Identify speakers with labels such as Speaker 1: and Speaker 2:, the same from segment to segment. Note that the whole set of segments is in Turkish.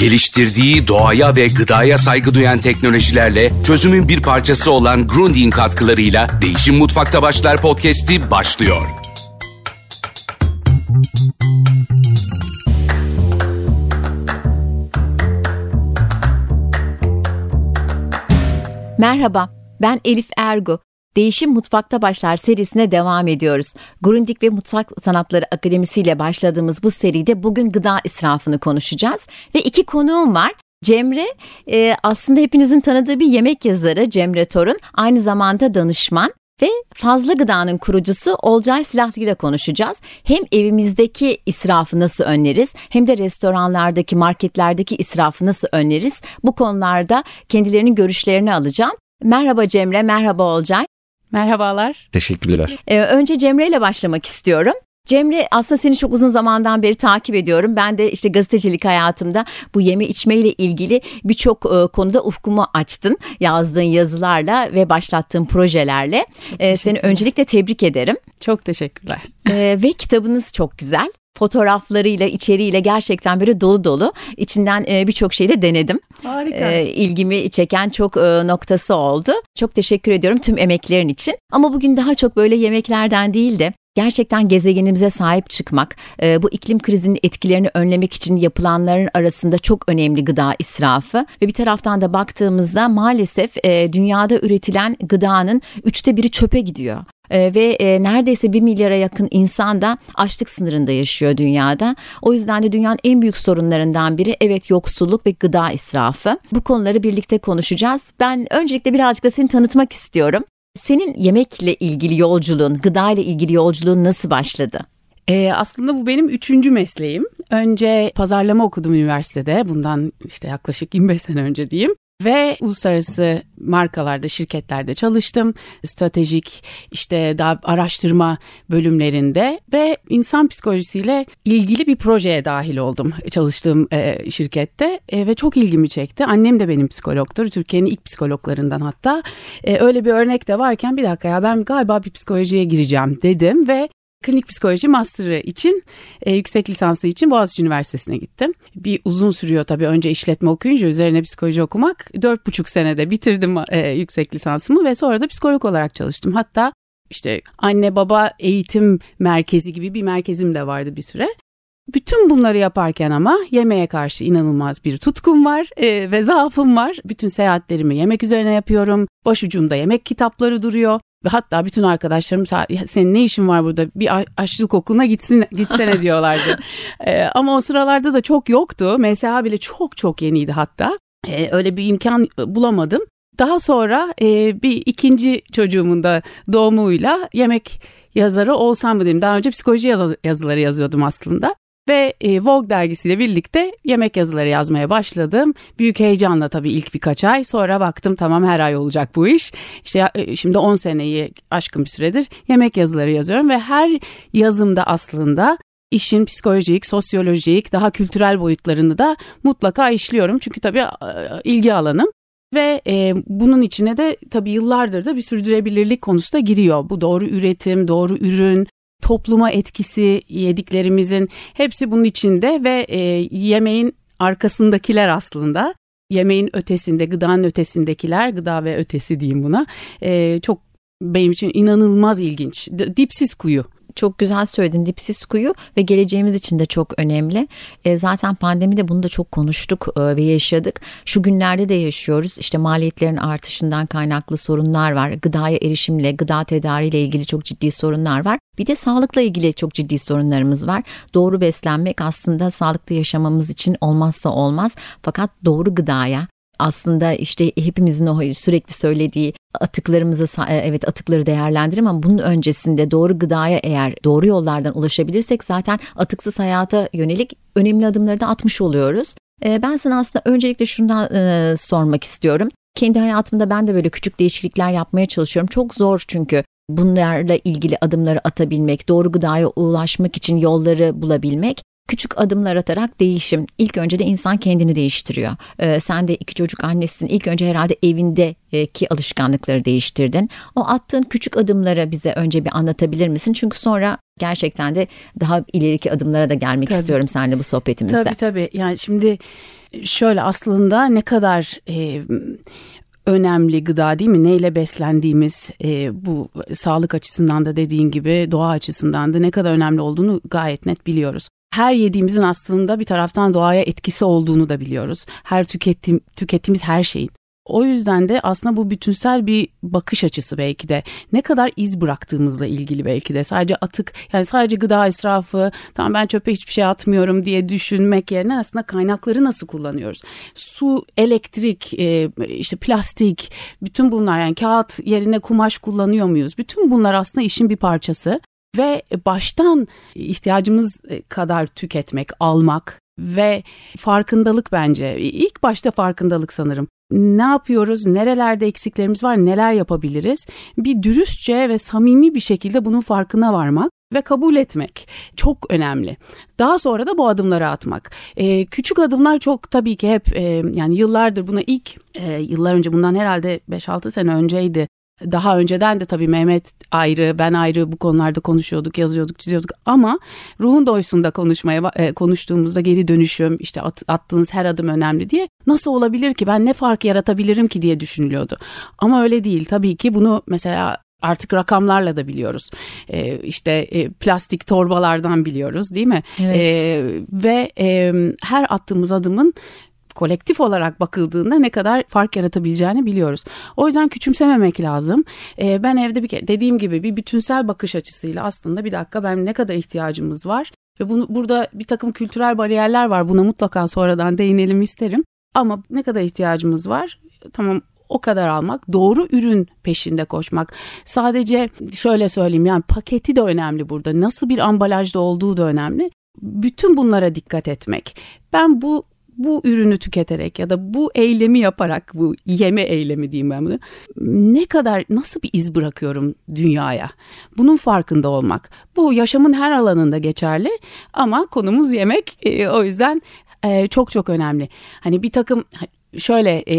Speaker 1: Geliştirdiği doğaya ve gıdaya saygı duyan teknolojilerle çözümün bir parçası olan Grundig'in katkılarıyla Değişim Mutfakta Başlar podcast'i başlıyor.
Speaker 2: Merhaba, ben Elif Ergu. Değişim Mutfakta Başlar serisine devam ediyoruz. Grundig ve Mutfak Sanatları Akademisi ile başladığımız bu seride bugün gıda israfını konuşacağız. Ve iki konuğum var. Cemre e, aslında hepinizin tanıdığı bir yemek yazarı Cemre Torun. Aynı zamanda danışman ve Fazla Gıda'nın kurucusu Olcay Silahlı ile konuşacağız. Hem evimizdeki israfı nasıl önleriz hem de restoranlardaki, marketlerdeki israfı nasıl önleriz? Bu konularda kendilerinin görüşlerini alacağım. Merhaba Cemre, merhaba Olcay.
Speaker 3: Merhabalar.
Speaker 4: Teşekkürler.
Speaker 2: Ee, önce Cemre ile başlamak istiyorum. Cemre aslında seni çok uzun zamandan beri takip ediyorum. Ben de işte gazetecilik hayatımda bu yeme içme ile ilgili birçok e, konuda ufkumu açtın. Yazdığın yazılarla ve başlattığın projelerle. E, seni öncelikle tebrik ederim.
Speaker 3: Çok teşekkürler.
Speaker 2: E, ve kitabınız çok güzel fotoğraflarıyla, içeriğiyle gerçekten böyle dolu dolu. İçinden e, birçok şeyi de denedim.
Speaker 3: Harika.
Speaker 2: E, ilgimi çeken çok e, noktası oldu. Çok teşekkür ediyorum tüm emeklerin için. Ama bugün daha çok böyle yemeklerden değil de gerçekten gezegenimize sahip çıkmak, e, bu iklim krizinin etkilerini önlemek için yapılanların arasında çok önemli gıda israfı ve bir taraftan da baktığımızda maalesef e, dünyada üretilen gıdanın üçte biri çöpe gidiyor. Ee, ve e, neredeyse bir milyara yakın insan da açlık sınırında yaşıyor dünyada. O yüzden de dünyanın en büyük sorunlarından biri evet yoksulluk ve gıda israfı. Bu konuları birlikte konuşacağız. Ben öncelikle birazcık da seni tanıtmak istiyorum. Senin yemekle ilgili yolculuğun, gıda ile ilgili yolculuğun nasıl başladı?
Speaker 3: Ee, aslında bu benim üçüncü mesleğim. Önce pazarlama okudum üniversitede. Bundan işte yaklaşık 25 sene önce diyeyim. Ve uluslararası markalarda, şirketlerde çalıştım. Stratejik işte daha araştırma bölümlerinde ve insan psikolojisiyle ilgili bir projeye dahil oldum çalıştığım e, şirkette e, ve çok ilgimi çekti. Annem de benim psikologtur. Türkiye'nin ilk psikologlarından hatta. E, öyle bir örnek de varken bir dakika ya ben galiba bir psikolojiye gireceğim dedim ve Klinik psikoloji master'ı için e, yüksek lisansı için Boğaziçi Üniversitesi'ne gittim. Bir uzun sürüyor tabii önce işletme okuyunca üzerine psikoloji okumak. Dört buçuk senede bitirdim e, yüksek lisansımı ve sonra da psikolog olarak çalıştım. Hatta işte anne baba eğitim merkezi gibi bir merkezim de vardı bir süre. Bütün bunları yaparken ama yemeğe karşı inanılmaz bir tutkum var e, ve zaafım var. Bütün seyahatlerimi yemek üzerine yapıyorum. Başucumda yemek kitapları duruyor. Ve hatta bütün arkadaşlarım senin ne işin var burada bir aşçılık okuluna gitsin, gitsene diyorlardı. ee, ama o sıralarda da çok yoktu. MSA bile çok çok yeniydi hatta. Ee, öyle bir imkan bulamadım. Daha sonra e, bir ikinci çocuğumun da doğumuyla yemek yazarı olsam mı dedim. Daha önce psikoloji yazı, yazıları yazıyordum aslında. Ve e, Vogue dergisiyle birlikte yemek yazıları yazmaya başladım. Büyük heyecanla tabii ilk birkaç ay. Sonra baktım tamam her ay olacak bu iş. İşte e, şimdi 10 seneyi aşkın bir süredir yemek yazıları yazıyorum. Ve her yazımda aslında işin psikolojik, sosyolojik, daha kültürel boyutlarını da mutlaka işliyorum. Çünkü tabii ilgi alanım. Ve e, bunun içine de tabii yıllardır da bir sürdürülebilirlik konusu da giriyor. Bu doğru üretim, doğru ürün, topluma etkisi yediklerimizin hepsi bunun içinde ve e, yemeğin arkasındakiler aslında. Yemeğin ötesinde gıdanın ötesindekiler gıda ve ötesi diyeyim buna. E, çok benim için inanılmaz ilginç. Dipsiz kuyu
Speaker 2: çok güzel söyledin dipsiz kuyu ve geleceğimiz için de çok önemli. E, zaten pandemide bunu da çok konuştuk e, ve yaşadık. Şu günlerde de yaşıyoruz. İşte maliyetlerin artışından kaynaklı sorunlar var. Gıdaya erişimle, gıda tedariğiyle ilgili çok ciddi sorunlar var. Bir de sağlıkla ilgili çok ciddi sorunlarımız var. Doğru beslenmek aslında sağlıklı yaşamamız için olmazsa olmaz. Fakat doğru gıdaya, aslında işte hepimizin o sürekli söylediği atıklarımızı e, evet atıkları değerlendirelim ama bunun öncesinde doğru gıdaya eğer doğru yollardan ulaşabilirsek zaten atıksız hayata yönelik önemli adımları da atmış oluyoruz. E, ben sana aslında öncelikle şundan e, sormak istiyorum. Kendi hayatımda ben de böyle küçük değişiklikler yapmaya çalışıyorum. Çok zor çünkü bunlarla ilgili adımları atabilmek, doğru gıdaya ulaşmak için yolları bulabilmek. Küçük adımlar atarak değişim. İlk önce de insan kendini değiştiriyor. Ee, sen de iki çocuk annesin. İlk önce herhalde evindeki alışkanlıkları değiştirdin. O attığın küçük adımları bize önce bir anlatabilir misin? Çünkü sonra gerçekten de daha ileriki adımlara da gelmek tabii. istiyorum seninle bu sohbetimizde.
Speaker 3: Tabii tabii. Yani şimdi şöyle aslında ne kadar e, önemli gıda değil mi? Neyle beslendiğimiz e, bu sağlık açısından da dediğin gibi doğa açısından da ne kadar önemli olduğunu gayet net biliyoruz her yediğimizin aslında bir taraftan doğaya etkisi olduğunu da biliyoruz. Her tüketim, tükettiğimiz her şeyin. O yüzden de aslında bu bütünsel bir bakış açısı belki de ne kadar iz bıraktığımızla ilgili belki de sadece atık yani sadece gıda israfı tamam ben çöpe hiçbir şey atmıyorum diye düşünmek yerine aslında kaynakları nasıl kullanıyoruz? Su, elektrik, e, işte plastik bütün bunlar yani kağıt yerine kumaş kullanıyor muyuz? Bütün bunlar aslında işin bir parçası ve baştan ihtiyacımız kadar tüketmek, almak ve farkındalık bence. İlk başta farkındalık sanırım. Ne yapıyoruz, nerelerde eksiklerimiz var, neler yapabiliriz? Bir dürüstçe ve samimi bir şekilde bunun farkına varmak ve kabul etmek çok önemli. Daha sonra da bu adımları atmak. Ee, küçük adımlar çok tabii ki hep e, yani yıllardır buna ilk e, yıllar önce bundan herhalde 5-6 sene önceydi daha önceden de tabii Mehmet ayrı, ben ayrı bu konularda konuşuyorduk, yazıyorduk, çiziyorduk ama ruhun doysunda konuşmaya e, konuştuğumuzda geri dönüşüm, işte at, attığınız her adım önemli diye nasıl olabilir ki ben ne fark yaratabilirim ki diye düşünülüyordu. Ama öyle değil. Tabii ki bunu mesela artık rakamlarla da biliyoruz. Ee, işte e, plastik torbalardan biliyoruz değil mi? Evet. Ee, ve e, her attığımız adımın kolektif olarak bakıldığında ne kadar fark yaratabileceğini biliyoruz. O yüzden küçümsememek lazım. Ee, ben evde bir dediğim gibi bir bütünsel bakış açısıyla aslında bir dakika ben ne kadar ihtiyacımız var ve bunu burada bir takım kültürel bariyerler var. Buna mutlaka sonradan değinelim isterim. Ama ne kadar ihtiyacımız var? Tamam o kadar almak, doğru ürün peşinde koşmak. Sadece şöyle söyleyeyim yani paketi de önemli burada. Nasıl bir ambalajda olduğu da önemli. Bütün bunlara dikkat etmek. Ben bu bu ürünü tüketerek ya da bu eylemi yaparak bu yeme eylemi diyeyim ben bunu ne kadar nasıl bir iz bırakıyorum dünyaya? Bunun farkında olmak. Bu yaşamın her alanında geçerli ama konumuz yemek. E, o yüzden e, çok çok önemli. Hani bir takım şöyle e,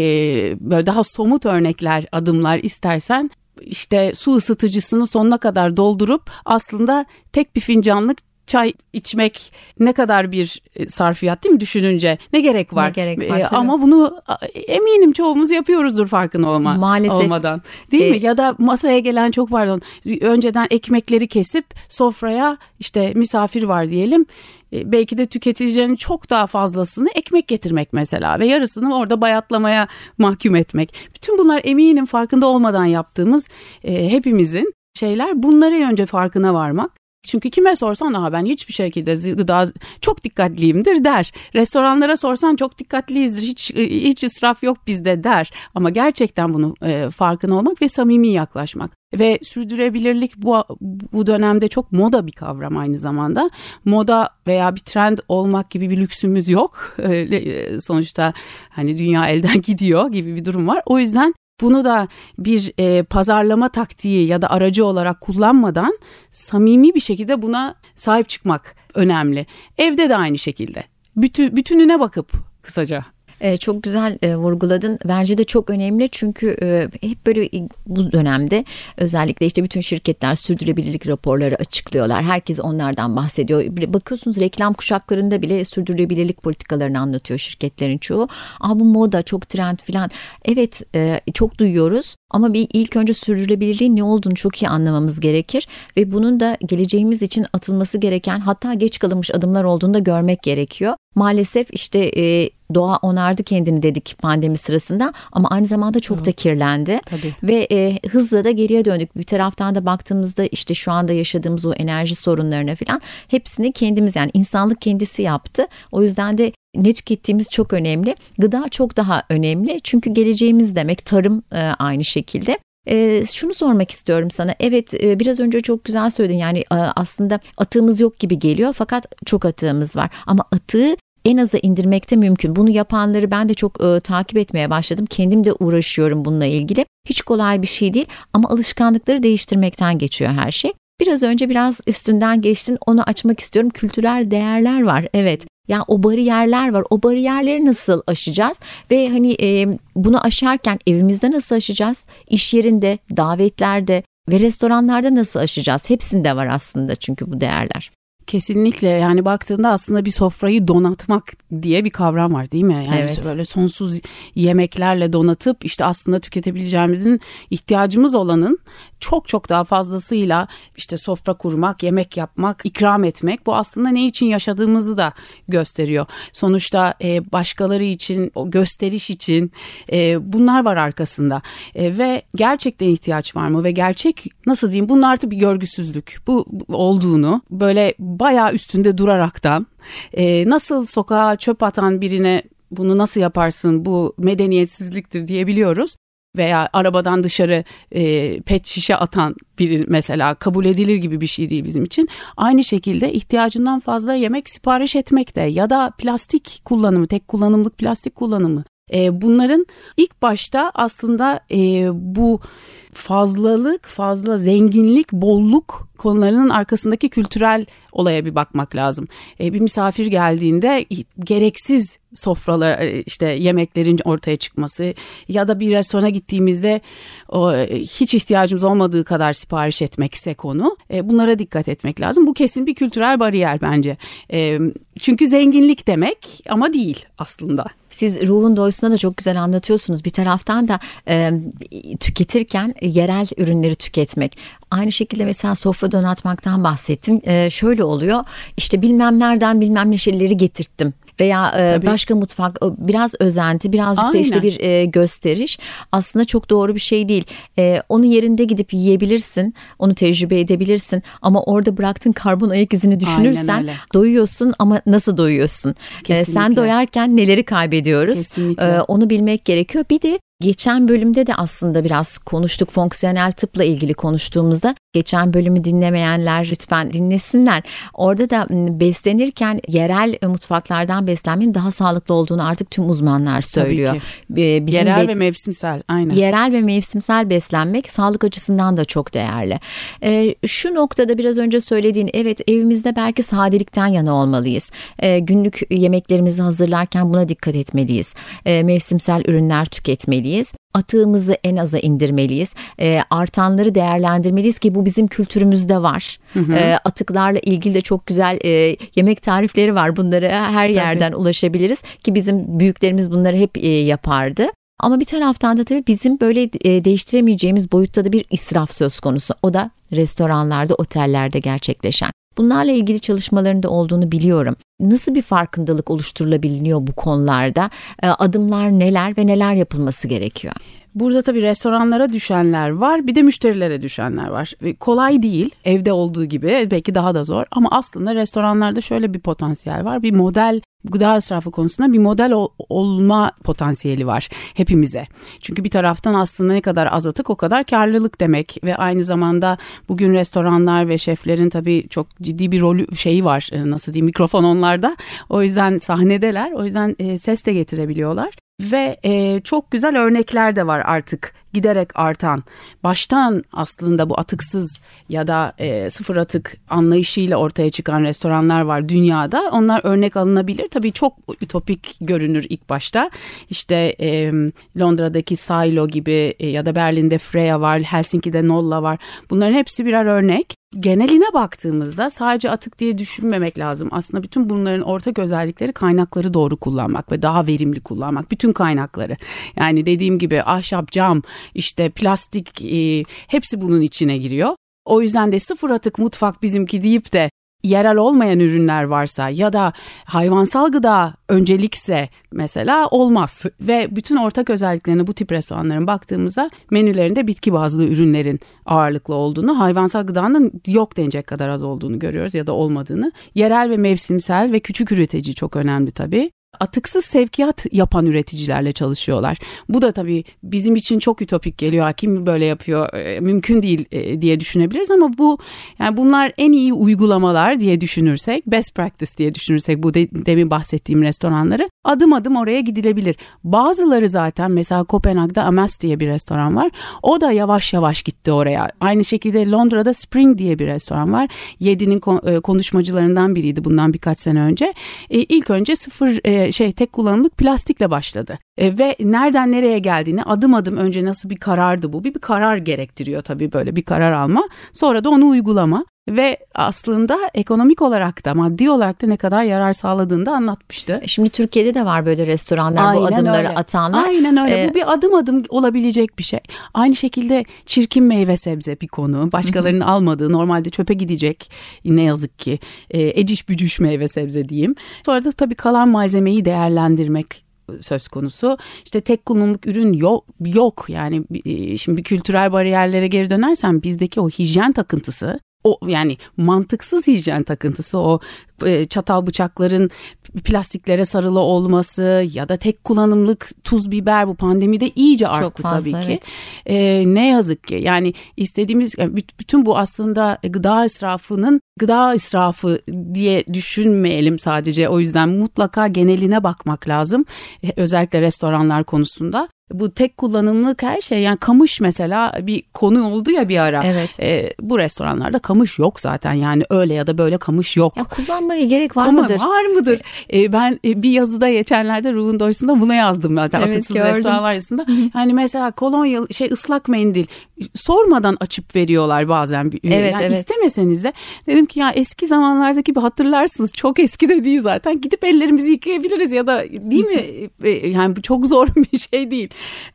Speaker 3: böyle daha somut örnekler adımlar istersen işte su ısıtıcısını sonuna kadar doldurup aslında tek bir fincanlık çay içmek ne kadar bir e, sarfiyat değil mi düşününce ne gerek var? Ne gerek var e, ama bunu eminim çoğumuz yapıyoruzdur farkın olma, Maalesef. olmadan değil e, mi? Ya da masaya gelen çok pardon önceden ekmekleri kesip sofraya işte misafir var diyelim e, belki de tüketicinin çok daha fazlasını ekmek getirmek mesela ve yarısını orada bayatlamaya mahkum etmek. Bütün bunlar eminim farkında olmadan yaptığımız e, hepimizin şeyler bunları önce farkına varmak çünkü kime sorsan Aa, ben hiçbir şekilde gıda çok dikkatliyimdir der. Restoranlara sorsan çok dikkatliyizdir hiç e, hiç israf yok bizde der. Ama gerçekten bunu e, farkına olmak ve samimi yaklaşmak. Ve sürdürülebilirlik bu, bu dönemde çok moda bir kavram aynı zamanda. Moda veya bir trend olmak gibi bir lüksümüz yok. E, sonuçta hani dünya elden gidiyor gibi bir durum var. O yüzden bunu da bir e, pazarlama taktiği ya da aracı olarak kullanmadan samimi bir şekilde buna sahip çıkmak önemli. Evde de aynı şekilde. Bütün, bütününe bakıp kısaca
Speaker 2: e, çok güzel e, vurguladın. Bence de çok önemli çünkü e, hep böyle bu dönemde özellikle işte bütün şirketler sürdürülebilirlik raporları açıklıyorlar. Herkes onlardan bahsediyor. Bakıyorsunuz reklam kuşaklarında bile sürdürülebilirlik politikalarını anlatıyor şirketlerin çoğu. Aa bu moda çok trend falan. Evet e, çok duyuyoruz ama bir ilk önce sürdürülebilirliğin ne olduğunu çok iyi anlamamız gerekir ve bunun da geleceğimiz için atılması gereken hatta geç kalınmış adımlar olduğunu da görmek gerekiyor. Maalesef işte e, doğa onardı kendini dedik pandemi sırasında ama aynı zamanda çok evet. da kirlendi Tabii. ve e, hızla da geriye döndük. Bir taraftan da baktığımızda işte şu anda yaşadığımız o enerji sorunlarına falan hepsini kendimiz yani insanlık kendisi yaptı. O yüzden de ne tükettiğimiz çok önemli. Gıda çok daha önemli çünkü geleceğimiz demek tarım e, aynı şekilde. E, şunu sormak istiyorum sana. Evet e, biraz önce çok güzel söyledin. Yani e, aslında atığımız yok gibi geliyor fakat çok atığımız var. Ama atığı en aza indirmekte mümkün. Bunu yapanları ben de çok e, takip etmeye başladım. Kendim de uğraşıyorum bununla ilgili. Hiç kolay bir şey değil ama alışkanlıkları değiştirmekten geçiyor her şey. Biraz önce biraz üstünden geçtin onu açmak istiyorum. Kültürel değerler var evet. Yani o bariyerler var. O bariyerleri nasıl aşacağız? Ve hani e, bunu aşarken evimizde nasıl aşacağız? İş yerinde, davetlerde ve restoranlarda nasıl aşacağız? Hepsinde var aslında çünkü bu değerler.
Speaker 3: Kesinlikle yani baktığında aslında bir sofrayı donatmak diye bir kavram var değil mi? Yani evet. böyle sonsuz yemeklerle donatıp işte aslında tüketebileceğimizin ihtiyacımız olanın çok çok daha fazlasıyla işte sofra kurmak, yemek yapmak, ikram etmek bu aslında ne için yaşadığımızı da gösteriyor. Sonuçta e, başkaları için, o gösteriş için e, bunlar var arkasında e, ve gerçekten ihtiyaç var mı ve gerçek nasıl diyeyim bunun artık bir görgüsüzlük bu, bu olduğunu böyle bayağı üstünde duraraktan e, nasıl sokağa çöp atan birine bunu nasıl yaparsın bu medeniyetsizliktir diyebiliyoruz veya arabadan dışarı e, pet şişe atan biri mesela kabul edilir gibi bir şey değil bizim için. Aynı şekilde ihtiyacından fazla yemek sipariş etmek de ya da plastik kullanımı, tek kullanımlık plastik kullanımı. E, bunların ilk başta aslında e, bu fazlalık, fazla zenginlik, bolluk konularının arkasındaki kültürel olaya bir bakmak lazım. E, bir misafir geldiğinde gereksiz sofralar e, işte yemeklerin ortaya çıkması ya da bir restorana gittiğimizde o, e, hiç ihtiyacımız olmadığı kadar sipariş etmekse konu e, bunlara dikkat etmek lazım. Bu kesin bir kültürel bariyer bence. E, çünkü zenginlik demek ama değil aslında.
Speaker 2: Siz ruhun doyusuna da çok güzel anlatıyorsunuz. Bir taraftan da e, tüketirken yerel ürünleri tüketmek. Aynı şekilde mesela sofra donatmaktan bahsettin. E, şöyle oluyor. İşte bilmem nereden bilmem ne şeyleri getirttim veya e, başka mutfak biraz özenti birazcık Aynen. da işte bir e, gösteriş aslında çok doğru bir şey değil. E, onu yerinde gidip yiyebilirsin onu tecrübe edebilirsin ama orada bıraktığın karbon ayak izini düşünürsen doyuyorsun ama nasıl doyuyorsun? E, sen doyarken neleri kaybediyoruz? Kesinlikle. E, onu bilmek gerekiyor. Bir de Geçen bölümde de aslında biraz konuştuk fonksiyonel tıpla ilgili konuştuğumuzda. Geçen bölümü dinlemeyenler lütfen dinlesinler. Orada da beslenirken yerel mutfaklardan beslenmenin daha sağlıklı olduğunu artık tüm uzmanlar söylüyor.
Speaker 3: Bizim yerel ve mevsimsel aynen.
Speaker 2: Yerel ve mevsimsel beslenmek sağlık açısından da çok değerli. Şu noktada biraz önce söylediğin evet evimizde belki sadelikten yana olmalıyız. Günlük yemeklerimizi hazırlarken buna dikkat etmeliyiz. Mevsimsel ürünler tüketmeliyiz etmeliyiz. Atığımızı en aza indirmeliyiz. E, artanları değerlendirmeliyiz ki bu bizim kültürümüzde var. Hı hı. E, atıklarla ilgili de çok güzel e, yemek tarifleri var. Bunları her yerden tabii. ulaşabiliriz ki bizim büyüklerimiz bunları hep e, yapardı. Ama bir taraftan da tabii bizim böyle e, değiştiremeyeceğimiz boyutta da bir israf söz konusu. O da restoranlarda, otellerde gerçekleşen. Bunlarla ilgili çalışmalarında olduğunu biliyorum. Nasıl bir farkındalık oluşturulabiliyor bu konularda? Adımlar neler ve neler yapılması gerekiyor?
Speaker 3: Burada tabii restoranlara düşenler var bir de müşterilere düşenler var. Kolay değil evde olduğu gibi belki daha da zor ama aslında restoranlarda şöyle bir potansiyel var. Bir model gıda israfı konusunda bir model ol, olma potansiyeli var hepimize. Çünkü bir taraftan aslında ne kadar az atık o kadar karlılık demek ve aynı zamanda bugün restoranlar ve şeflerin tabii çok ciddi bir rolü şeyi var e, nasıl diyeyim mikrofon onlarda. O yüzden sahnedeler o yüzden e, ses de getirebiliyorlar ve e, çok güzel örnekler de var artık giderek artan. Baştan aslında bu atıksız ya da e, sıfır atık anlayışıyla ortaya çıkan restoranlar var dünyada. Onlar örnek alınabilir. Tabii çok ütopik görünür ilk başta. İşte e, Londra'daki Silo gibi e, ya da Berlin'de Freya var, Helsinki'de Nolla var. Bunların hepsi birer örnek geneline baktığımızda sadece atık diye düşünmemek lazım. Aslında bütün bunların ortak özellikleri kaynakları doğru kullanmak ve daha verimli kullanmak. Bütün kaynakları. Yani dediğim gibi ahşap, cam, işte plastik e, hepsi bunun içine giriyor. O yüzden de sıfır atık mutfak bizimki deyip de yerel olmayan ürünler varsa ya da hayvansal gıda öncelikse mesela olmaz. Ve bütün ortak özelliklerine bu tip restoranların baktığımızda menülerinde bitki bazlı ürünlerin ağırlıklı olduğunu, hayvansal gıdanın yok denecek kadar az olduğunu görüyoruz ya da olmadığını. Yerel ve mevsimsel ve küçük üretici çok önemli tabii. Atıksız sevkiyat yapan üreticilerle çalışıyorlar. Bu da tabii bizim için çok ütopik geliyor. Kim böyle yapıyor? E, mümkün değil e, diye düşünebiliriz ama bu yani bunlar en iyi uygulamalar diye düşünürsek, best practice diye düşünürsek bu de, demin bahsettiğim restoranları adım adım oraya gidilebilir. Bazıları zaten mesela Kopenhag'da Amas diye bir restoran var. O da yavaş yavaş gitti oraya. Aynı şekilde Londra'da Spring diye bir restoran var. Yedi'nin e, konuşmacılarından biriydi bundan birkaç sene önce. İlk önce sıfır şey tek kullanımlık plastikle başladı. E, ve nereden nereye geldiğini adım adım önce nasıl bir karardı bu? Bir, bir karar gerektiriyor tabii böyle bir karar alma. Sonra da onu uygulama ve aslında ekonomik olarak da maddi olarak da ne kadar yarar sağladığını da anlatmıştı.
Speaker 2: E, şimdi Türkiye'de de var böyle restoranlar Aynen bu adımları öyle. atanlar.
Speaker 3: Aynen öyle. Ee, bu bir adım adım olabilecek bir şey. Aynı şekilde çirkin meyve sebze bir konu. Başkalarının almadığı normalde çöpe gidecek ne yazık ki e, eciş bücüş meyve sebze diyeyim. Sonra da tabii kalan malzemeyi değerlendirmek söz konusu. İşte tek kullanımlık ürün yok yok yani e, şimdi kültürel bariyerlere geri dönersem bizdeki o hijyen takıntısı o yani mantıksız hijyen takıntısı o e, çatal bıçakların plastiklere sarılı olması ya da tek kullanımlık tuz biber bu pandemide iyice arttı fazla, tabii ki. Evet. E, ne yazık ki yani istediğimiz bütün bu aslında gıda israfının gıda israfı diye düşünmeyelim sadece o yüzden mutlaka geneline bakmak lazım. E, özellikle restoranlar konusunda bu tek kullanımlık her şey yani kamış mesela bir konu oldu ya bir ara. Evet. E, bu restoranlarda kamış yok zaten yani öyle ya da böyle kamış yok.
Speaker 2: Ya kullanmaya gerek var Ama mıdır?
Speaker 3: Var mıdır? E, ben e, bir yazıda geçenlerde Ruhun Doysu'nda bunu yazdım zaten evet, atıksız gördüm. restoranlar yazısında. yani mesela kolonya şey ıslak mendil sormadan açıp veriyorlar bazen. Evet, yani evet. istemeseniz de dedim ki ya eski zamanlardaki bir hatırlarsınız çok eski de değil zaten gidip ellerimizi yıkayabiliriz ya da değil mi? E, yani bu çok zor bir şey değil.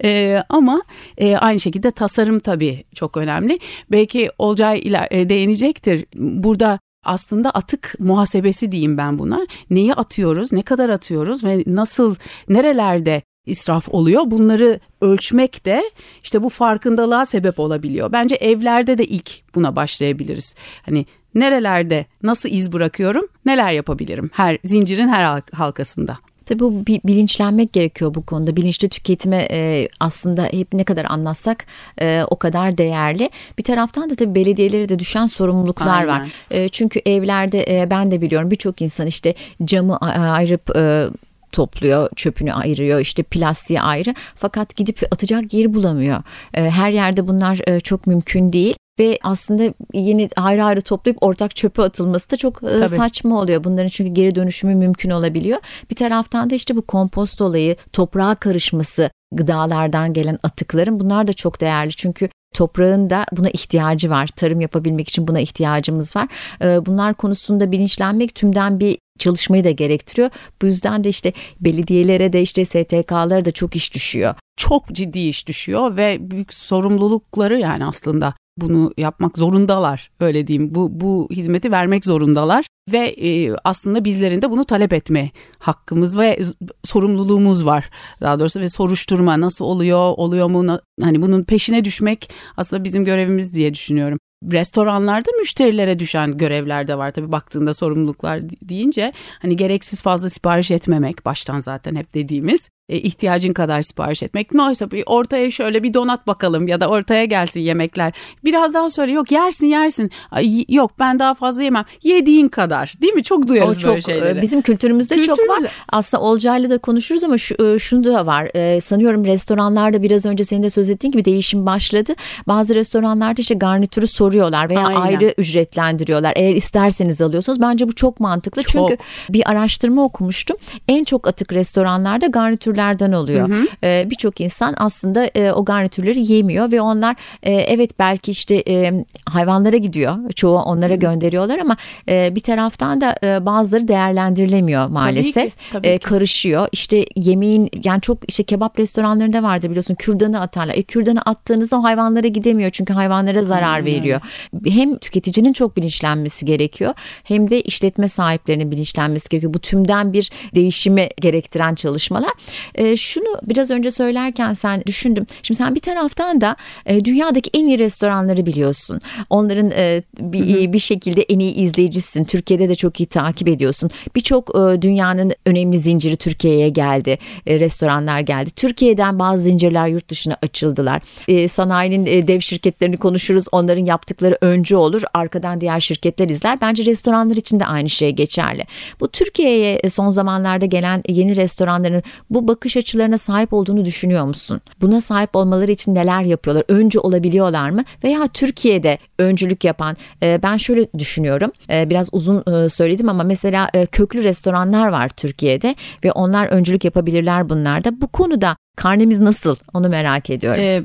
Speaker 3: E, ama e, aynı şekilde tasarım tabii çok önemli. Belki Olcay ile e, değinecektir. Burada aslında atık muhasebesi diyeyim ben buna. Neyi atıyoruz, ne kadar atıyoruz ve nasıl, nerelerde israf oluyor. Bunları ölçmek de işte bu farkındalığa sebep olabiliyor. Bence evlerde de ilk buna başlayabiliriz. Hani nerelerde nasıl iz bırakıyorum, neler yapabilirim her zincirin her halkasında.
Speaker 2: Tabii bu bilinçlenmek gerekiyor bu konuda. Bilinçli tüketime e, aslında hep ne kadar anlatsak e, o kadar değerli. Bir taraftan da tabii belediyelere de düşen sorumluluklar Aynen. var. E, çünkü evlerde e, ben de biliyorum birçok insan işte camı ayırıp e, topluyor, çöpünü ayırıyor, işte plastiği ayrı. Fakat gidip atacak yer bulamıyor. E, her yerde bunlar e, çok mümkün değil ve aslında yeni ayrı ayrı toplayıp ortak çöpe atılması da çok e, Tabii. saçma oluyor. Bunların çünkü geri dönüşümü mümkün olabiliyor. Bir taraftan da işte bu kompost olayı, toprağa karışması, gıdalardan gelen atıkların bunlar da çok değerli. Çünkü toprağın da buna ihtiyacı var. Tarım yapabilmek için buna ihtiyacımız var. E, bunlar konusunda bilinçlenmek tümden bir çalışmayı da gerektiriyor. Bu yüzden de işte belediyelere de işte STK'lara da çok iş düşüyor.
Speaker 3: Çok ciddi iş düşüyor ve büyük sorumlulukları yani aslında bunu yapmak zorundalar öyle diyeyim. Bu bu hizmeti vermek zorundalar ve e, aslında bizlerin de bunu talep etme hakkımız ve sorumluluğumuz var. Daha doğrusu ve soruşturma nasıl oluyor oluyor mu hani bunun peşine düşmek aslında bizim görevimiz diye düşünüyorum. Restoranlarda müşterilere düşen görevler de var. Tabii baktığında sorumluluklar deyince hani gereksiz fazla sipariş etmemek baştan zaten hep dediğimiz ihtiyacın kadar sipariş etmek. Ne oysa bir ortaya şöyle bir donat bakalım ya da ortaya gelsin yemekler. Biraz daha söyle yok yersin yersin. Ay, yok ben daha fazla yemem. Yediğin kadar değil mi? Çok duyarız o çok, böyle şeyleri.
Speaker 2: Bizim kültürümüzde Kültürümüz... çok var. Aslında Olcay'la da konuşuruz ama şu, e, şunu da var. Ee, sanıyorum restoranlarda biraz önce senin de söz ettiğin gibi değişim başladı. Bazı restoranlarda işte garnitürü soruyorlar veya Aynen. ayrı ücretlendiriyorlar. Eğer isterseniz alıyorsunuz. Bence bu çok mantıklı. Çok. Çünkü bir araştırma okumuştum. En çok atık restoranlarda garnitür garnitürlerden oluyor. E, Birçok insan aslında e, o garnitürleri yemiyor ve onlar e, evet belki işte e, hayvanlara gidiyor. Çoğu onlara hı. gönderiyorlar ama e, bir taraftan da e, bazıları değerlendirilemiyor maalesef. Tabii ki, tabii e, karışıyor. İşte yemeğin yani çok işte kebap restoranlarında vardı biliyorsun kürdanı atarlar. E, kürdanı attığınızda o hayvanlara gidemiyor çünkü hayvanlara zarar Aynen veriyor. Hem tüketicinin çok bilinçlenmesi gerekiyor hem de işletme sahiplerinin bilinçlenmesi gerekiyor. Bu tümden bir değişimi gerektiren çalışmalar. E, şunu biraz önce söylerken sen düşündüm. Şimdi sen bir taraftan da e, dünyadaki en iyi restoranları biliyorsun. Onların e, bir, bir şekilde en iyi izleyicisin. Türkiye'de de çok iyi takip ediyorsun. Birçok e, dünyanın önemli zinciri Türkiye'ye geldi. E, restoranlar geldi. Türkiye'den bazı zincirler yurt dışına açıldılar. E, sanayinin e, dev şirketlerini konuşuruz. Onların yaptıkları öncü olur. Arkadan diğer şirketler izler. Bence restoranlar için de aynı şey geçerli. Bu Türkiye'ye e, son zamanlarda gelen yeni restoranların bu bakış açılarına sahip olduğunu düşünüyor musun? Buna sahip olmaları için neler yapıyorlar? Öncü olabiliyorlar mı? Veya Türkiye'de öncülük yapan e, ben şöyle düşünüyorum. E, biraz uzun e, söyledim ama mesela e, köklü restoranlar var Türkiye'de ve onlar öncülük yapabilirler bunlarda. Bu konuda Karnemiz nasıl? Onu merak ediyorum. Ee,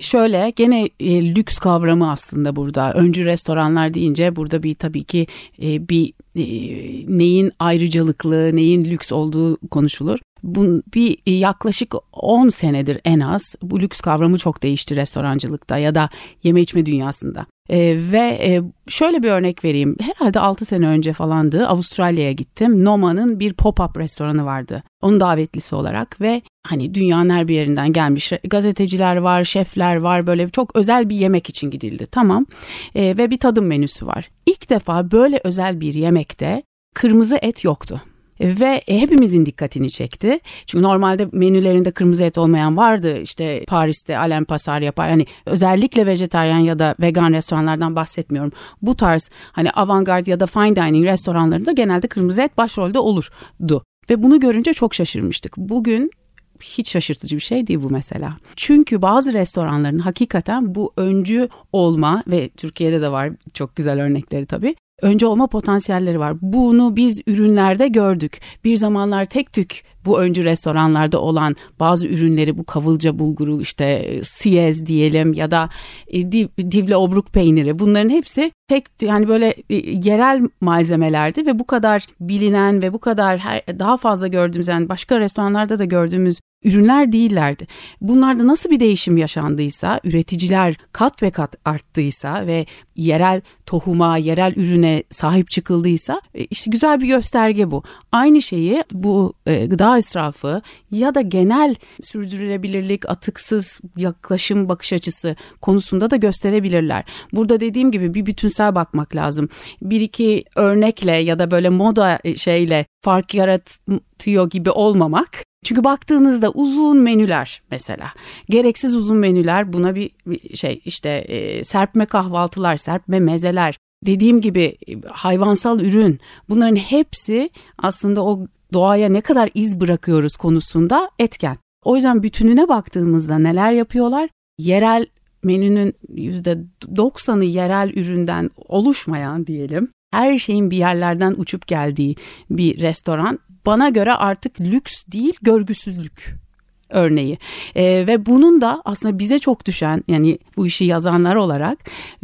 Speaker 3: şöyle gene e, lüks kavramı aslında burada. Öncü restoranlar deyince burada bir tabii ki e, bir e, neyin ayrıcalıklı, neyin lüks olduğu konuşulur. Bu bir yaklaşık 10 senedir en az bu lüks kavramı çok değişti restorancılıkta ya da yeme içme dünyasında. E, ve e, şöyle bir örnek vereyim. Herhalde 6 sene önce falandı. Avustralya'ya gittim. Noma'nın bir pop-up restoranı vardı. Onun davetlisi olarak ve hani dünyanın her bir yerinden gelmiş gazeteciler var, şefler var. Böyle çok özel bir yemek için gidildi. Tamam. E, ve bir tadım menüsü var. İlk defa böyle özel bir yemekte kırmızı et yoktu ve hepimizin dikkatini çekti. Çünkü normalde menülerinde kırmızı et olmayan vardı. İşte Paris'te Alain Pasar yapar. Yani özellikle vejetaryen ya da vegan restoranlardan bahsetmiyorum. Bu tarz hani avantgard ya da fine dining restoranlarında genelde kırmızı et başrolde olurdu. Ve bunu görünce çok şaşırmıştık. Bugün hiç şaşırtıcı bir şey değil bu mesela. Çünkü bazı restoranların hakikaten bu öncü olma ve Türkiye'de de var çok güzel örnekleri tabii önce olma potansiyelleri var. Bunu biz ürünlerde gördük. Bir zamanlar tek tük bu öncü restoranlarda olan bazı ürünleri bu kavılca bulguru işte e, siyez diyelim ya da e, divle obruk peyniri bunların hepsi tek yani böyle e, yerel malzemelerdi ve bu kadar bilinen ve bu kadar her, daha fazla gördüğümüz yani başka restoranlarda da gördüğümüz ürünler değillerdi. Bunlarda nasıl bir değişim yaşandıysa, üreticiler kat ve kat arttıysa ve yerel tohuma, yerel ürüne sahip çıkıldıysa işte güzel bir gösterge bu. Aynı şeyi bu gıda gıda israfı ya da genel sürdürülebilirlik, atıksız yaklaşım bakış açısı konusunda da gösterebilirler. Burada dediğim gibi bir bütünsel bakmak lazım. Bir iki örnekle ya da böyle moda şeyle fark yaratıyor gibi olmamak çünkü baktığınızda uzun menüler mesela gereksiz uzun menüler buna bir, bir şey işte e, serpme kahvaltılar, serpme mezeler dediğim gibi hayvansal ürün bunların hepsi aslında o doğaya ne kadar iz bırakıyoruz konusunda etken. O yüzden bütününe baktığımızda neler yapıyorlar? Yerel menünün %90'ı yerel üründen oluşmayan diyelim. Her şeyin bir yerlerden uçup geldiği bir restoran bana göre artık lüks değil görgüsüzlük örneği. E, ve bunun da aslında bize çok düşen yani bu işi yazanlar olarak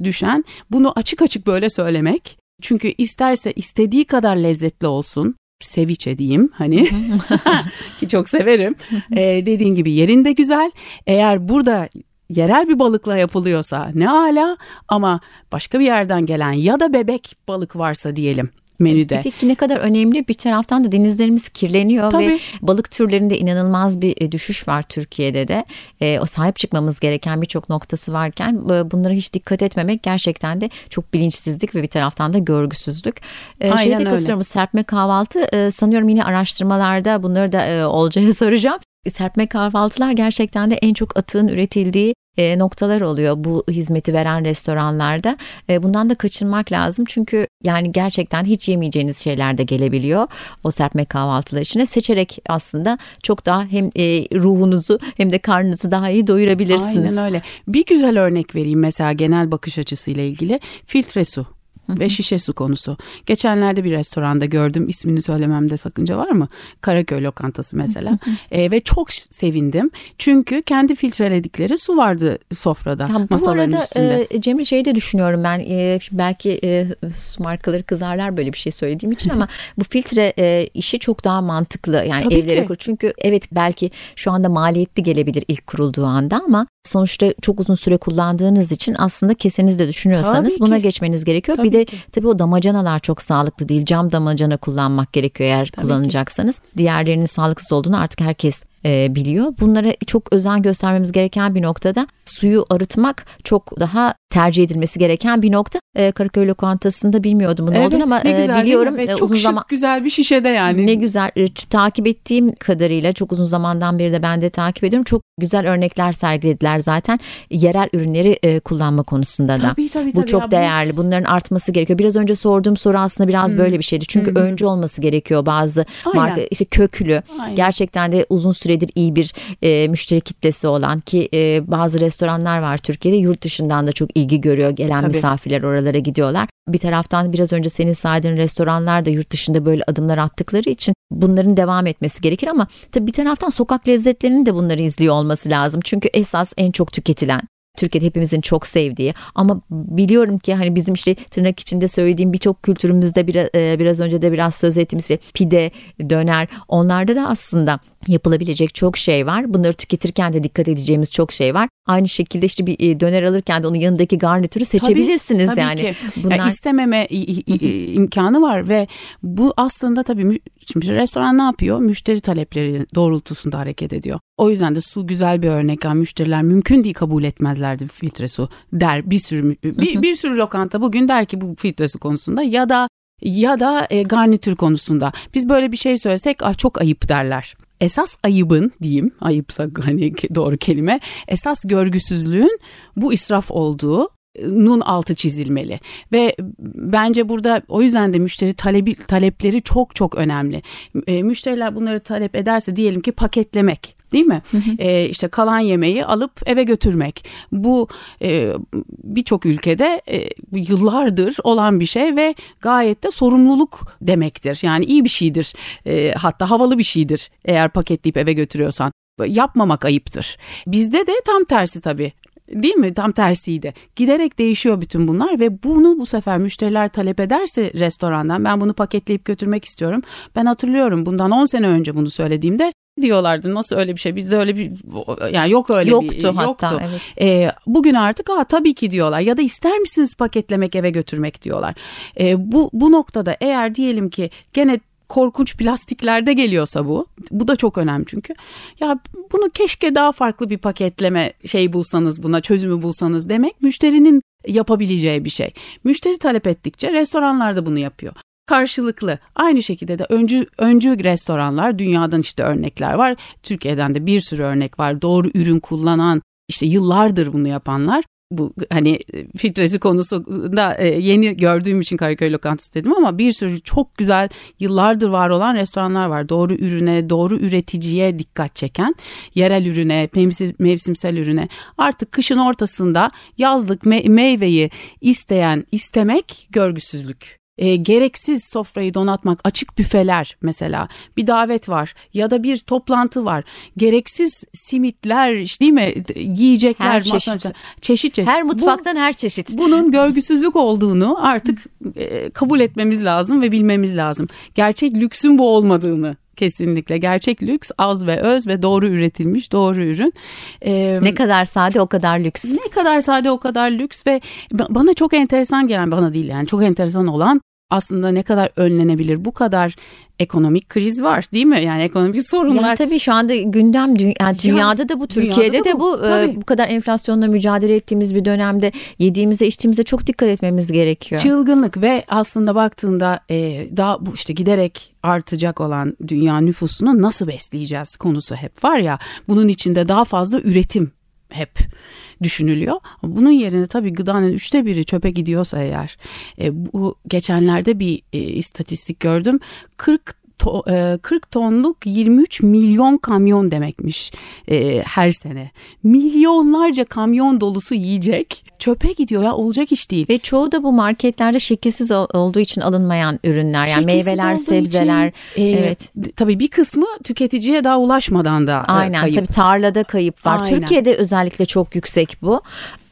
Speaker 3: düşen bunu açık açık böyle söylemek. Çünkü isterse istediği kadar lezzetli olsun seviçe diyeyim hani ki çok severim. ee, dediğin gibi yerinde güzel. Eğer burada yerel bir balıkla yapılıyorsa ne ala ama başka bir yerden gelen ya da bebek balık varsa diyelim menüde.
Speaker 2: Bir ne kadar önemli bir taraftan da denizlerimiz kirleniyor Tabii. ve balık türlerinde inanılmaz bir e, düşüş var Türkiye'de de. E, o sahip çıkmamız gereken birçok noktası varken e, bunlara hiç dikkat etmemek gerçekten de çok bilinçsizlik ve bir taraftan da görgüsüzlük. E, Aynen şeyde katılıyorum serpme kahvaltı e, sanıyorum yine araştırmalarda bunları da e, Olcay'a soracağım serpme kahvaltılar gerçekten de en çok atığın üretildiği e, noktalar oluyor bu hizmeti veren restoranlarda. E, bundan da kaçınmak lazım çünkü yani gerçekten hiç yemeyeceğiniz şeyler de gelebiliyor o serpme kahvaltılar içine seçerek aslında çok daha hem e, ruhunuzu hem de karnınızı daha iyi doyurabilirsiniz.
Speaker 3: Aynen öyle. Bir güzel örnek vereyim mesela genel bakış açısıyla ilgili filtre su ve şişe su konusu. Geçenlerde bir restoranda gördüm ismini söylememde sakınca var mı? Karaköy lokantası mesela e, ve çok sevindim çünkü kendi filtreledikleri su vardı sofrada ya masaların arada, üstünde.
Speaker 2: E, Cemil şeyi de düşünüyorum ben e, belki e, su markaları kızarlar böyle bir şey söylediğim için ama bu filtre e, işi çok daha mantıklı yani Tabii evlere kur. Çünkü evet belki şu anda maliyetli gelebilir ilk kurulduğu anda ama sonuçta çok uzun süre kullandığınız için aslında keseniz de düşünüyorsanız
Speaker 3: Tabii
Speaker 2: buna
Speaker 3: ki.
Speaker 2: geçmeniz gerekiyor.
Speaker 3: Tabii
Speaker 2: bir de
Speaker 3: ki.
Speaker 2: tabii o damacanalar çok sağlıklı değil. Cam damacana kullanmak gerekiyor eğer
Speaker 3: Tabii
Speaker 2: kullanacaksanız. Diğerlerinin sağlıksız olduğunu artık herkes e, biliyor. Bunlara çok özen göstermemiz gereken bir noktada suyu arıtmak çok daha tercih edilmesi gereken bir nokta. E, Karaköy lokantasında bilmiyordum bunu olduğunu ama
Speaker 3: ne
Speaker 2: e,
Speaker 3: güzel
Speaker 2: biliyorum e,
Speaker 3: çok
Speaker 2: uzun
Speaker 3: şık,
Speaker 2: zaman
Speaker 3: güzel bir şişede yani.
Speaker 2: ne güzel e, takip ettiğim kadarıyla çok uzun zamandan beri de ben de takip ediyorum. Çok güzel örnekler sergilediler zaten yerel ürünleri e, kullanma konusunda da.
Speaker 3: Tabii, tabii,
Speaker 2: Bu
Speaker 3: tabii.
Speaker 2: çok
Speaker 3: Ya
Speaker 2: değerli. Bunların artması gerekiyor. Biraz önce sorduğum soru aslında biraz
Speaker 3: Hı.
Speaker 2: böyle bir şeydi. Çünkü
Speaker 3: hı.
Speaker 2: öncü olması gerekiyor bazı
Speaker 3: Aynen.
Speaker 2: marka işte köklü.
Speaker 3: Aynen.
Speaker 2: Gerçekten de uzun süredir iyi bir e, müşteri kitlesi olan ki e, bazı restoranlar var Türkiye'de yurt dışından da çok ilgi görüyor. Gelen
Speaker 3: Tabii.
Speaker 2: misafirler oralara gidiyorlar. Bir taraftan biraz önce senin saydığın restoranlar da yurt dışında böyle adımlar attıkları için bunların devam etmesi gerekir ama tabii bir taraftan sokak lezzetlerinin de bunları izliyor olması lazım. Çünkü esas en çok tüketilen Türkiye'de hepimizin çok sevdiği ama biliyorum ki hani bizim işte tırnak içinde söylediğim birçok kültürümüzde biraz, biraz önce de biraz söz ettiğimiz şey pide, döner onlarda da aslında yapılabilecek çok şey var. Bunları tüketirken de dikkat edeceğimiz çok şey var. Aynı şekilde işte bir e, döner alırken de onun yanındaki garnitürü seçebilirsiniz
Speaker 3: tabii
Speaker 2: yani.
Speaker 3: Ki.
Speaker 2: Bunlar
Speaker 3: Ya istememe imkanı var ve bu aslında tabii şimdi restoran ne yapıyor? Müşteri talepleri doğrultusunda hareket ediyor. O yüzden de su güzel bir örnek. Yani müşteriler mümkün değil kabul etmezlerdi filtre su der bir sürü bir, bir sürü lokanta bugün der ki bu filtre su konusunda ya da ya da e, garnitür konusunda. Biz böyle bir şey söylesek ah, çok ayıp derler. Esas ayıbın diyeyim ayıpsa hani doğru kelime esas görgüsüzlüğün bu israf olduğu nun altı çizilmeli ve bence burada o yüzden de müşteri talebi, talepleri çok çok önemli. E, müşteriler bunları talep ederse diyelim ki paketlemek değil mi? E, işte kalan yemeği alıp eve götürmek. Bu e, birçok ülkede e, yıllardır olan bir şey ve gayet de sorumluluk demektir. Yani iyi bir şeydir. E, hatta havalı bir şeydir eğer paketleyip eve götürüyorsan. Yapmamak ayıptır. Bizde de tam tersi tabii. Değil mi? Tam tersiydi. Giderek değişiyor bütün bunlar ve bunu bu sefer müşteriler talep ederse restorandan ben bunu paketleyip götürmek istiyorum. Ben hatırlıyorum bundan 10 sene önce bunu söylediğimde diyorlardı nasıl öyle bir şey bizde öyle bir yani yok öyle
Speaker 2: yoktu
Speaker 3: bir
Speaker 2: hatta evet.
Speaker 3: ee, bugün artık Aa, tabii ki diyorlar ya da ister misiniz paketlemek eve götürmek diyorlar. Ee, bu bu noktada eğer diyelim ki gene korkunç plastiklerde geliyorsa bu. Bu da çok önemli çünkü. Ya bunu keşke daha farklı bir paketleme şey bulsanız buna çözümü bulsanız demek müşterinin yapabileceği bir şey. Müşteri talep ettikçe restoranlar da bunu yapıyor karşılıklı. Aynı şekilde de öncü öncü restoranlar dünyadan işte örnekler var. Türkiye'den de bir sürü örnek var. Doğru ürün kullanan işte yıllardır bunu yapanlar. Bu hani filtresi konusunda yeni gördüğüm için Karaköy Lokantası dedim ama bir sürü çok güzel yıllardır var olan restoranlar var. Doğru ürüne, doğru üreticiye dikkat çeken, yerel ürüne, mevsimsel ürüne artık kışın ortasında yazlık me- meyveyi isteyen, istemek görgüsüzlük e, gereksiz sofrayı donatmak, açık büfeler mesela bir davet var ya da bir toplantı var. Gereksiz simitler işte değil mi? Yiyecekler,
Speaker 2: Her çeşit.
Speaker 3: çeşit çeşit.
Speaker 2: Her mutfaktan her çeşit.
Speaker 3: Bunun görgüsüzlük olduğunu artık e, kabul etmemiz lazım ve bilmemiz lazım. Gerçek lüksün bu olmadığını kesinlikle. Gerçek lüks az ve öz ve doğru üretilmiş doğru ürün. Ee,
Speaker 2: ne kadar sade o kadar lüks.
Speaker 3: ne kadar sade o kadar lüks ve bana çok enteresan gelen bana değil yani çok enteresan olan aslında ne kadar önlenebilir bu kadar ekonomik kriz var değil mi? Yani ekonomik sorunlar.
Speaker 2: Yani tabii şu anda gündem dü- yani dünyada da bu Türkiye'de de bu
Speaker 3: bu,
Speaker 2: e,
Speaker 3: tabii.
Speaker 2: bu kadar enflasyonla mücadele ettiğimiz bir dönemde yediğimize içtiğimize çok dikkat etmemiz gerekiyor.
Speaker 3: Çılgınlık ve aslında baktığında e, daha bu işte giderek artacak olan dünya nüfusunu nasıl besleyeceğiz konusu hep var ya. Bunun içinde daha fazla üretim hep düşünülüyor. Bunun yerine tabii gıdanın üçte biri çöpe gidiyorsa eğer e, bu geçenlerde bir e, istatistik gördüm 40 to, e, 40 tonluk 23 milyon kamyon demekmiş e, her sene. Milyonlarca kamyon dolusu yiyecek çöpe gidiyor ya olacak iş değil.
Speaker 2: Ve çoğu da bu marketlerde şekilsiz ol- olduğu için alınmayan ürünler. Yani
Speaker 3: Şekilsiz
Speaker 2: meyveler, sebzeler.
Speaker 3: için, e,
Speaker 2: evet.
Speaker 3: Tabii bir kısmı tüketiciye daha ulaşmadan da e,
Speaker 2: Aynen
Speaker 3: kayıp.
Speaker 2: tabii tarlada kayıp var.
Speaker 3: Aynen.
Speaker 2: Türkiye'de özellikle çok yüksek bu.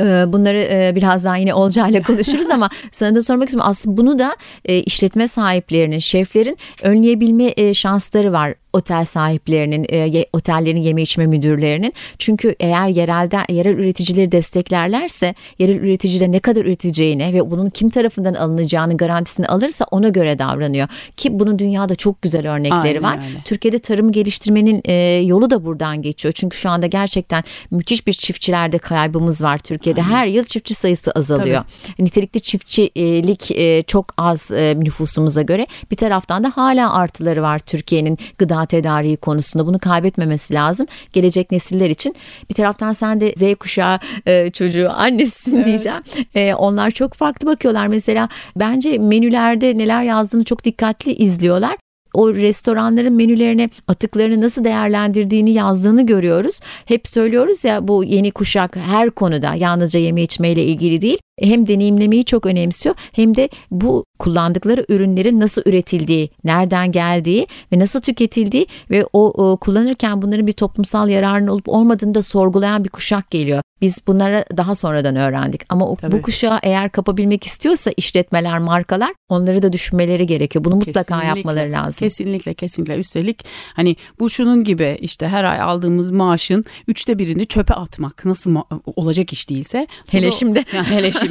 Speaker 2: Ee, Bunları e, birazdan yine Olcay'la konuşuruz ama sana da sormak istiyorum. Aslında bunu da e, işletme sahiplerinin, şeflerin önleyebilmesi üretebilme e, şansları var otel sahiplerinin, e, otellerin yeme içme müdürlerinin. Çünkü eğer yerelde yerel üreticileri desteklerlerse yerel üretici de ne kadar üreteceğini ve bunun kim tarafından alınacağını garantisini alırsa ona göre davranıyor. Ki bunun dünyada çok güzel örnekleri Aynen var. Öyle. Türkiye'de tarım geliştirmenin e, yolu da buradan geçiyor. Çünkü şu anda gerçekten müthiş bir çiftçilerde kaybımız var Türkiye'de. Aynen. Her yıl çiftçi sayısı azalıyor. Tabii. Nitelikli çiftçilik e, çok az e, nüfusumuza göre. Bir taraftan da hala artıları var Türkiye'nin gıda tedariği konusunda. Bunu kaybetmemesi lazım. Gelecek nesiller için. Bir taraftan sen de Z kuşağı e, çocuğu annesisin evet. diyeceğim. E, onlar çok farklı bakıyorlar. Mesela bence menülerde neler yazdığını çok dikkatli izliyorlar o restoranların menülerine atıklarını nasıl değerlendirdiğini yazdığını görüyoruz. Hep söylüyoruz ya bu yeni kuşak her konuda yalnızca yeme içmeyle ilgili değil hem deneyimlemeyi çok önemsiyor hem de bu kullandıkları ürünlerin nasıl üretildiği, nereden geldiği ve nasıl tüketildiği ve o, o kullanırken bunların bir toplumsal yararının olup olmadığını da sorgulayan bir kuşak geliyor. Biz bunları daha sonradan öğrendik ama o, bu kuşağı eğer kapabilmek istiyorsa işletmeler, markalar onları da düşünmeleri gerekiyor. Bunu mutlaka kesinlikle, yapmaları lazım.
Speaker 3: Kesinlikle kesinlikle üstelik hani bu şunun gibi işte her ay aldığımız maaşın üçte birini çöpe atmak nasıl olacak iş değilse.
Speaker 2: Hele şimdi.
Speaker 3: Yani hele şimdi.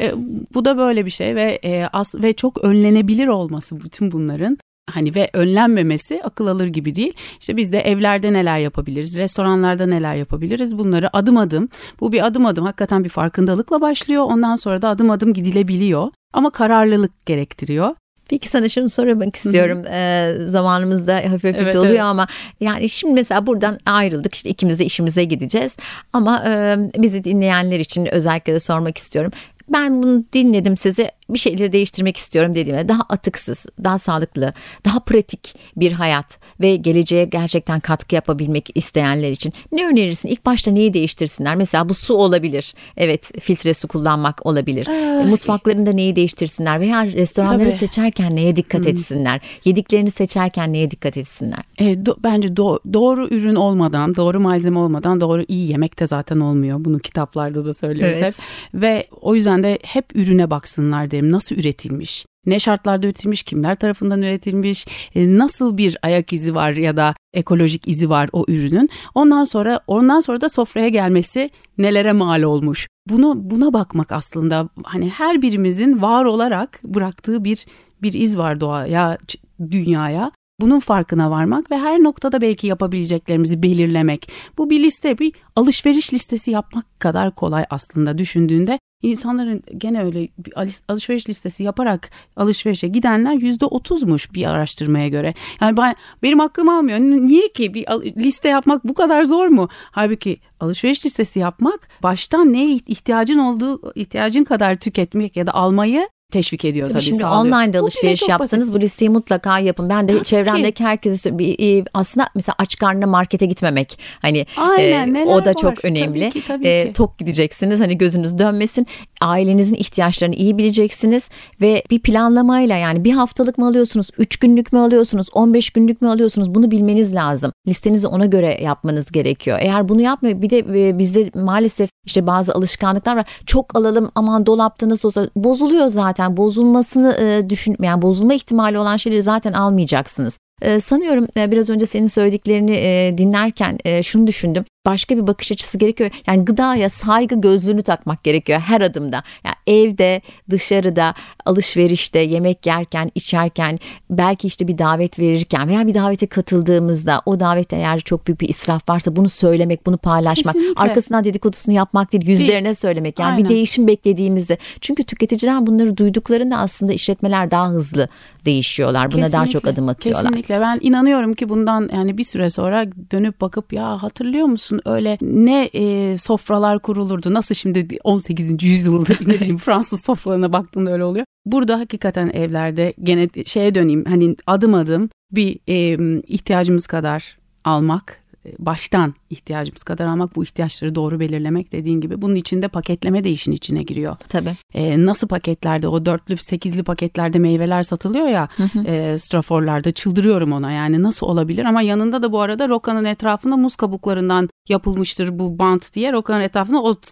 Speaker 3: E, bu da böyle bir şey ve e, as ve çok önlenebilir olması bütün bunların hani ve önlenmemesi akıl alır gibi değil. İşte biz de evlerde neler yapabiliriz, restoranlarda neler yapabiliriz bunları adım adım. Bu bir adım adım hakikaten bir farkındalıkla başlıyor. Ondan sonra da adım adım gidilebiliyor. Ama kararlılık gerektiriyor.
Speaker 2: Peki sana şunu sormak istiyorum. Ee, zamanımızda hafif hafif evet, doluyor evet. ama yani şimdi mesela buradan ayrıldık işte ikimiz de işimize gideceğiz. Ama e, bizi dinleyenler için özellikle de sormak istiyorum. Ben bunu dinledim sizi bir şeyleri değiştirmek istiyorum dediğimde daha atıksız, daha sağlıklı, daha pratik bir hayat ve geleceğe gerçekten katkı yapabilmek isteyenler için ne önerirsin? İlk başta neyi değiştirsinler? Mesela bu su olabilir. Evet, filtre su kullanmak olabilir. Ay. Mutfaklarında neyi değiştirsinler veya restoranları Tabii. seçerken neye dikkat hmm. etsinler? Yediklerini seçerken neye dikkat etsinler?
Speaker 3: E, do, bence do, doğru ürün olmadan, doğru malzeme olmadan doğru iyi yemek de zaten olmuyor. Bunu kitaplarda da söylüyoruz evet. hep. Ve o yüzden de hep ürüne baksınlar derim nasıl üretilmiş? Ne şartlarda üretilmiş, kimler tarafından üretilmiş, e, nasıl bir ayak izi var ya da ekolojik izi var o ürünün. Ondan sonra ondan sonra da sofraya gelmesi nelere mal olmuş. Bunu buna bakmak aslında hani her birimizin var olarak bıraktığı bir bir iz var doğaya, dünyaya. Bunun farkına varmak ve her noktada belki yapabileceklerimizi belirlemek. Bu bir liste, bir alışveriş listesi yapmak kadar kolay aslında düşündüğünde insanların gene öyle bir alışveriş listesi yaparak alışverişe gidenler yüzde otuzmuş bir araştırmaya göre. Yani ben, benim aklım almıyor. Niye ki bir liste yapmak bu kadar zor mu? Halbuki alışveriş listesi yapmak baştan neye ihtiyacın olduğu ihtiyacın kadar tüketmek ya da almayı teşvik ediyor tabii, tabii
Speaker 2: Şimdi sağlıyor. online de alışveriş yapsanız bu listeyi mutlaka yapın. Ben de çevremdeki herkese aslında mesela aç karnına markete gitmemek hani Aynen, e, o da var. çok önemli. Tabii ki, tabii e, ki. tok gideceksiniz hani gözünüz dönmesin. Ailenizin ihtiyaçlarını iyi bileceksiniz ve bir planlamayla yani bir haftalık mı alıyorsunuz, üç günlük mü alıyorsunuz, 15 günlük mü alıyorsunuz bunu bilmeniz lazım. Listenizi ona göre yapmanız gerekiyor. Eğer bunu yapmıyor bir de e, bizde maalesef işte bazı alışkanlıklar var. Çok alalım aman dolapta nasıl olsa bozuluyor zaten zaten bozulmasını e, düşün yani bozulma ihtimali olan şeyleri zaten almayacaksınız. E, sanıyorum e, biraz önce senin söylediklerini e, dinlerken şunu düşündüm başka bir bakış açısı gerekiyor. Yani gıdaya saygı gözlüğünü takmak gerekiyor her adımda. Yani evde, dışarıda, alışverişte, yemek yerken, içerken, belki işte bir davet verirken veya bir davete katıldığımızda o davette eğer çok büyük bir israf varsa bunu söylemek, bunu paylaşmak, Kesinlikle. arkasından dedikodusunu yapmak değil, yüzlerine değil. söylemek. Yani Aynen. bir değişim beklediğimizde. Çünkü tüketiciler bunları duyduklarında aslında işletmeler daha hızlı değişiyorlar. Buna Kesinlikle. daha çok adım atıyorlar.
Speaker 3: Kesinlikle. Ben inanıyorum ki bundan yani bir süre sonra dönüp bakıp ya hatırlıyor musun musun öyle ne e, sofralar kurulurdu nasıl şimdi 18. yüzyılda ne bileyim Fransız sofralarına baktığında öyle oluyor. Burada hakikaten evlerde gene şeye döneyim hani adım adım bir e, ihtiyacımız kadar almak baştan ihtiyacımız kadar almak, bu ihtiyaçları doğru belirlemek dediğin gibi. Bunun içinde paketleme de işin içine giriyor.
Speaker 2: Tabii.
Speaker 3: Ee, nasıl paketlerde o dörtlü, sekizli paketlerde meyveler satılıyor ya hı hı. E, straforlarda çıldırıyorum ona yani nasıl olabilir ama yanında da bu arada rokanın etrafında muz kabuklarından yapılmıştır bu bant diye rokanın etrafında ot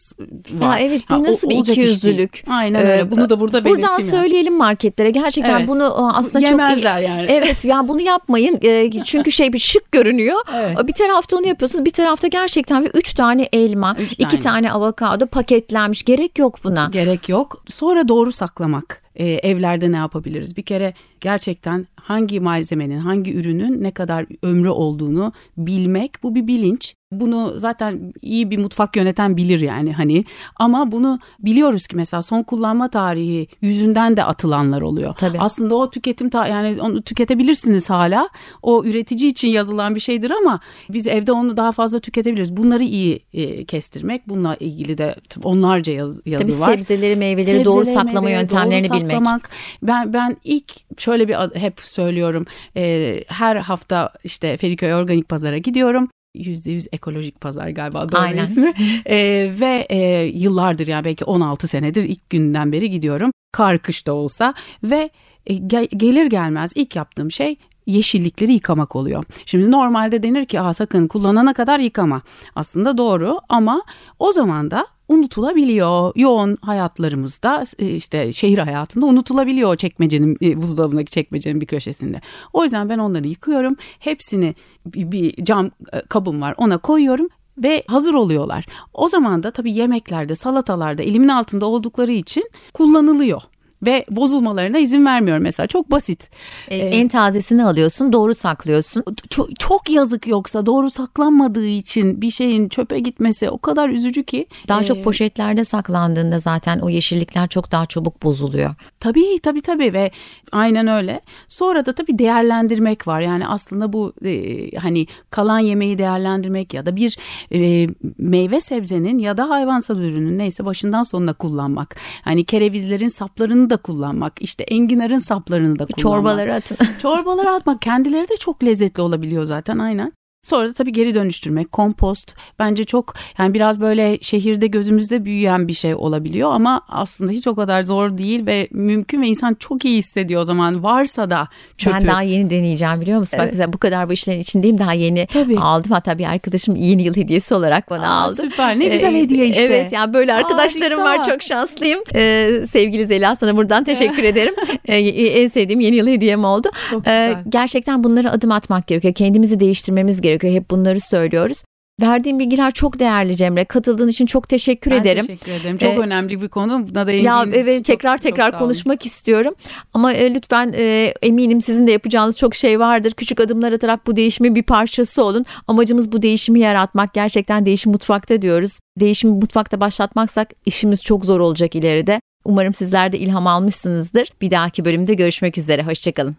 Speaker 3: var.
Speaker 2: Ha, evet bu nasıl
Speaker 3: o,
Speaker 2: bir ikiyüzlülük.
Speaker 3: Aynen öyle. Ee, bunu da burada belirttim.
Speaker 2: Buradan
Speaker 3: yani.
Speaker 2: söyleyelim marketlere. Gerçekten evet. bunu aslında
Speaker 3: Yemezler
Speaker 2: çok
Speaker 3: yani.
Speaker 2: Evet yani bunu yapmayın. çünkü şey bir şık görünüyor. Evet. Bir tarafta onu yapıyorsunuz. Bir tarafta gerçekten bir üç tane elma, üç iki tane. tane avokado paketlenmiş. Gerek yok buna.
Speaker 3: Gerek yok. Sonra doğru saklamak. Ee, evlerde ne yapabiliriz? Bir kere gerçekten hangi malzemenin, hangi ürünün ne kadar ömrü olduğunu bilmek bu bir bilinç. Bunu zaten iyi bir mutfak yöneten bilir yani hani ama bunu biliyoruz ki mesela son kullanma tarihi yüzünden de atılanlar oluyor. Tabii. Aslında o tüketim ta yani onu tüketebilirsiniz hala. O üretici için yazılan bir şeydir ama biz evde onu daha fazla tüketebiliriz. Bunları iyi e, kestirmek. Bununla ilgili de onlarca yaz, yazı
Speaker 2: Tabii
Speaker 3: var.
Speaker 2: sebzeleri, meyveleri sebzeleri, doğru saklama meyveleri, yöntemlerini doğru bilmek. Saklamak.
Speaker 3: Ben ben ilk şöyle bir hep söylüyorum. E, her hafta işte Feriköy Organik Pazar'a gidiyorum. %100 ekolojik pazar galiba doğru Aynen. ismi. ee, ve e, yıllardır yani belki 16 senedir ilk günden beri gidiyorum. Kar kış da olsa ve e, gel, gelir gelmez ilk yaptığım şey yeşillikleri yıkamak oluyor. Şimdi normalde denir ki Aa, sakın kullanana kadar yıkama. Aslında doğru ama o zaman da unutulabiliyor. Yoğun hayatlarımızda e, işte şehir hayatında unutulabiliyor çekmecenin e, buzdolabındaki çekmecenin bir köşesinde. O yüzden ben onları yıkıyorum. Hepsini bir cam e, kabım var ona koyuyorum ve hazır oluyorlar. O zaman da tabii yemeklerde, salatalarda elimin altında oldukları için kullanılıyor ve bozulmalarına izin vermiyorum mesela. Çok basit.
Speaker 2: E, ee, en tazesini alıyorsun, doğru saklıyorsun.
Speaker 3: Çok, çok yazık yoksa doğru saklanmadığı için bir şeyin çöpe gitmesi o kadar üzücü ki.
Speaker 2: Daha ee, çok poşetlerde saklandığında zaten o yeşillikler çok daha çabuk bozuluyor.
Speaker 3: Tabii tabii tabii ve aynen öyle. Sonra da tabii değerlendirmek var. Yani aslında bu e, hani kalan yemeği değerlendirmek ya da bir e, meyve sebzenin ya da hayvansal ürünün neyse başından sonuna kullanmak. Hani kerevizlerin saplarını da kullanmak, işte enginarın saplarını da kullanmak.
Speaker 2: Çorbaları atın.
Speaker 3: Çorbaları atmak kendileri de çok lezzetli olabiliyor zaten aynen. Sonra da tabii geri dönüştürmek, kompost bence çok yani biraz böyle şehirde gözümüzde büyüyen bir şey olabiliyor ama aslında hiç o kadar zor değil ve mümkün ve insan çok iyi hissediyor o zaman varsa da çöpü.
Speaker 2: Ben daha yeni deneyeceğim biliyor musun? Evet. Bak bu kadar bu işlerin içindeyim daha yeni tabii. aldım hatta bir arkadaşım yeni yıl hediyesi olarak bana Aa, aldı.
Speaker 3: Süper ne güzel ee, hediye işte.
Speaker 2: Evet yani böyle arkadaşlarım Harika. var çok şanslıyım. Ee, sevgili Zela sana buradan teşekkür ederim. Ee, en sevdiğim yeni yıl hediyem oldu. Ee, gerçekten bunları adım atmak gerekiyor. Kendimizi değiştirmemiz gerekiyor gerekiyor. Hep bunları söylüyoruz. Verdiğim bilgiler çok değerli Cemre. Katıldığın için çok teşekkür
Speaker 3: ben
Speaker 2: ederim.
Speaker 3: teşekkür ederim. Çok ee, önemli bir konu. Buna da ya
Speaker 2: evet tekrar
Speaker 3: çok,
Speaker 2: tekrar
Speaker 3: çok
Speaker 2: konuşmak istiyorum. Ama e, lütfen e, eminim sizin de yapacağınız çok şey vardır. Küçük adımlar atarak bu değişimin bir parçası olun. Amacımız bu değişimi yaratmak. Gerçekten değişim mutfakta diyoruz. Değişimi mutfakta başlatmaksak işimiz çok zor olacak ileride. Umarım sizler de ilham almışsınızdır. Bir dahaki bölümde görüşmek üzere. Hoşçakalın.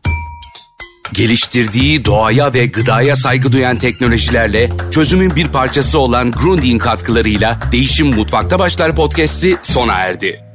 Speaker 1: Geliştirdiği doğaya ve gıdaya saygı duyan teknolojilerle çözümün bir parçası olan Grundig katkılarıyla Değişim Mutfakta Başlar podcast'i sona erdi.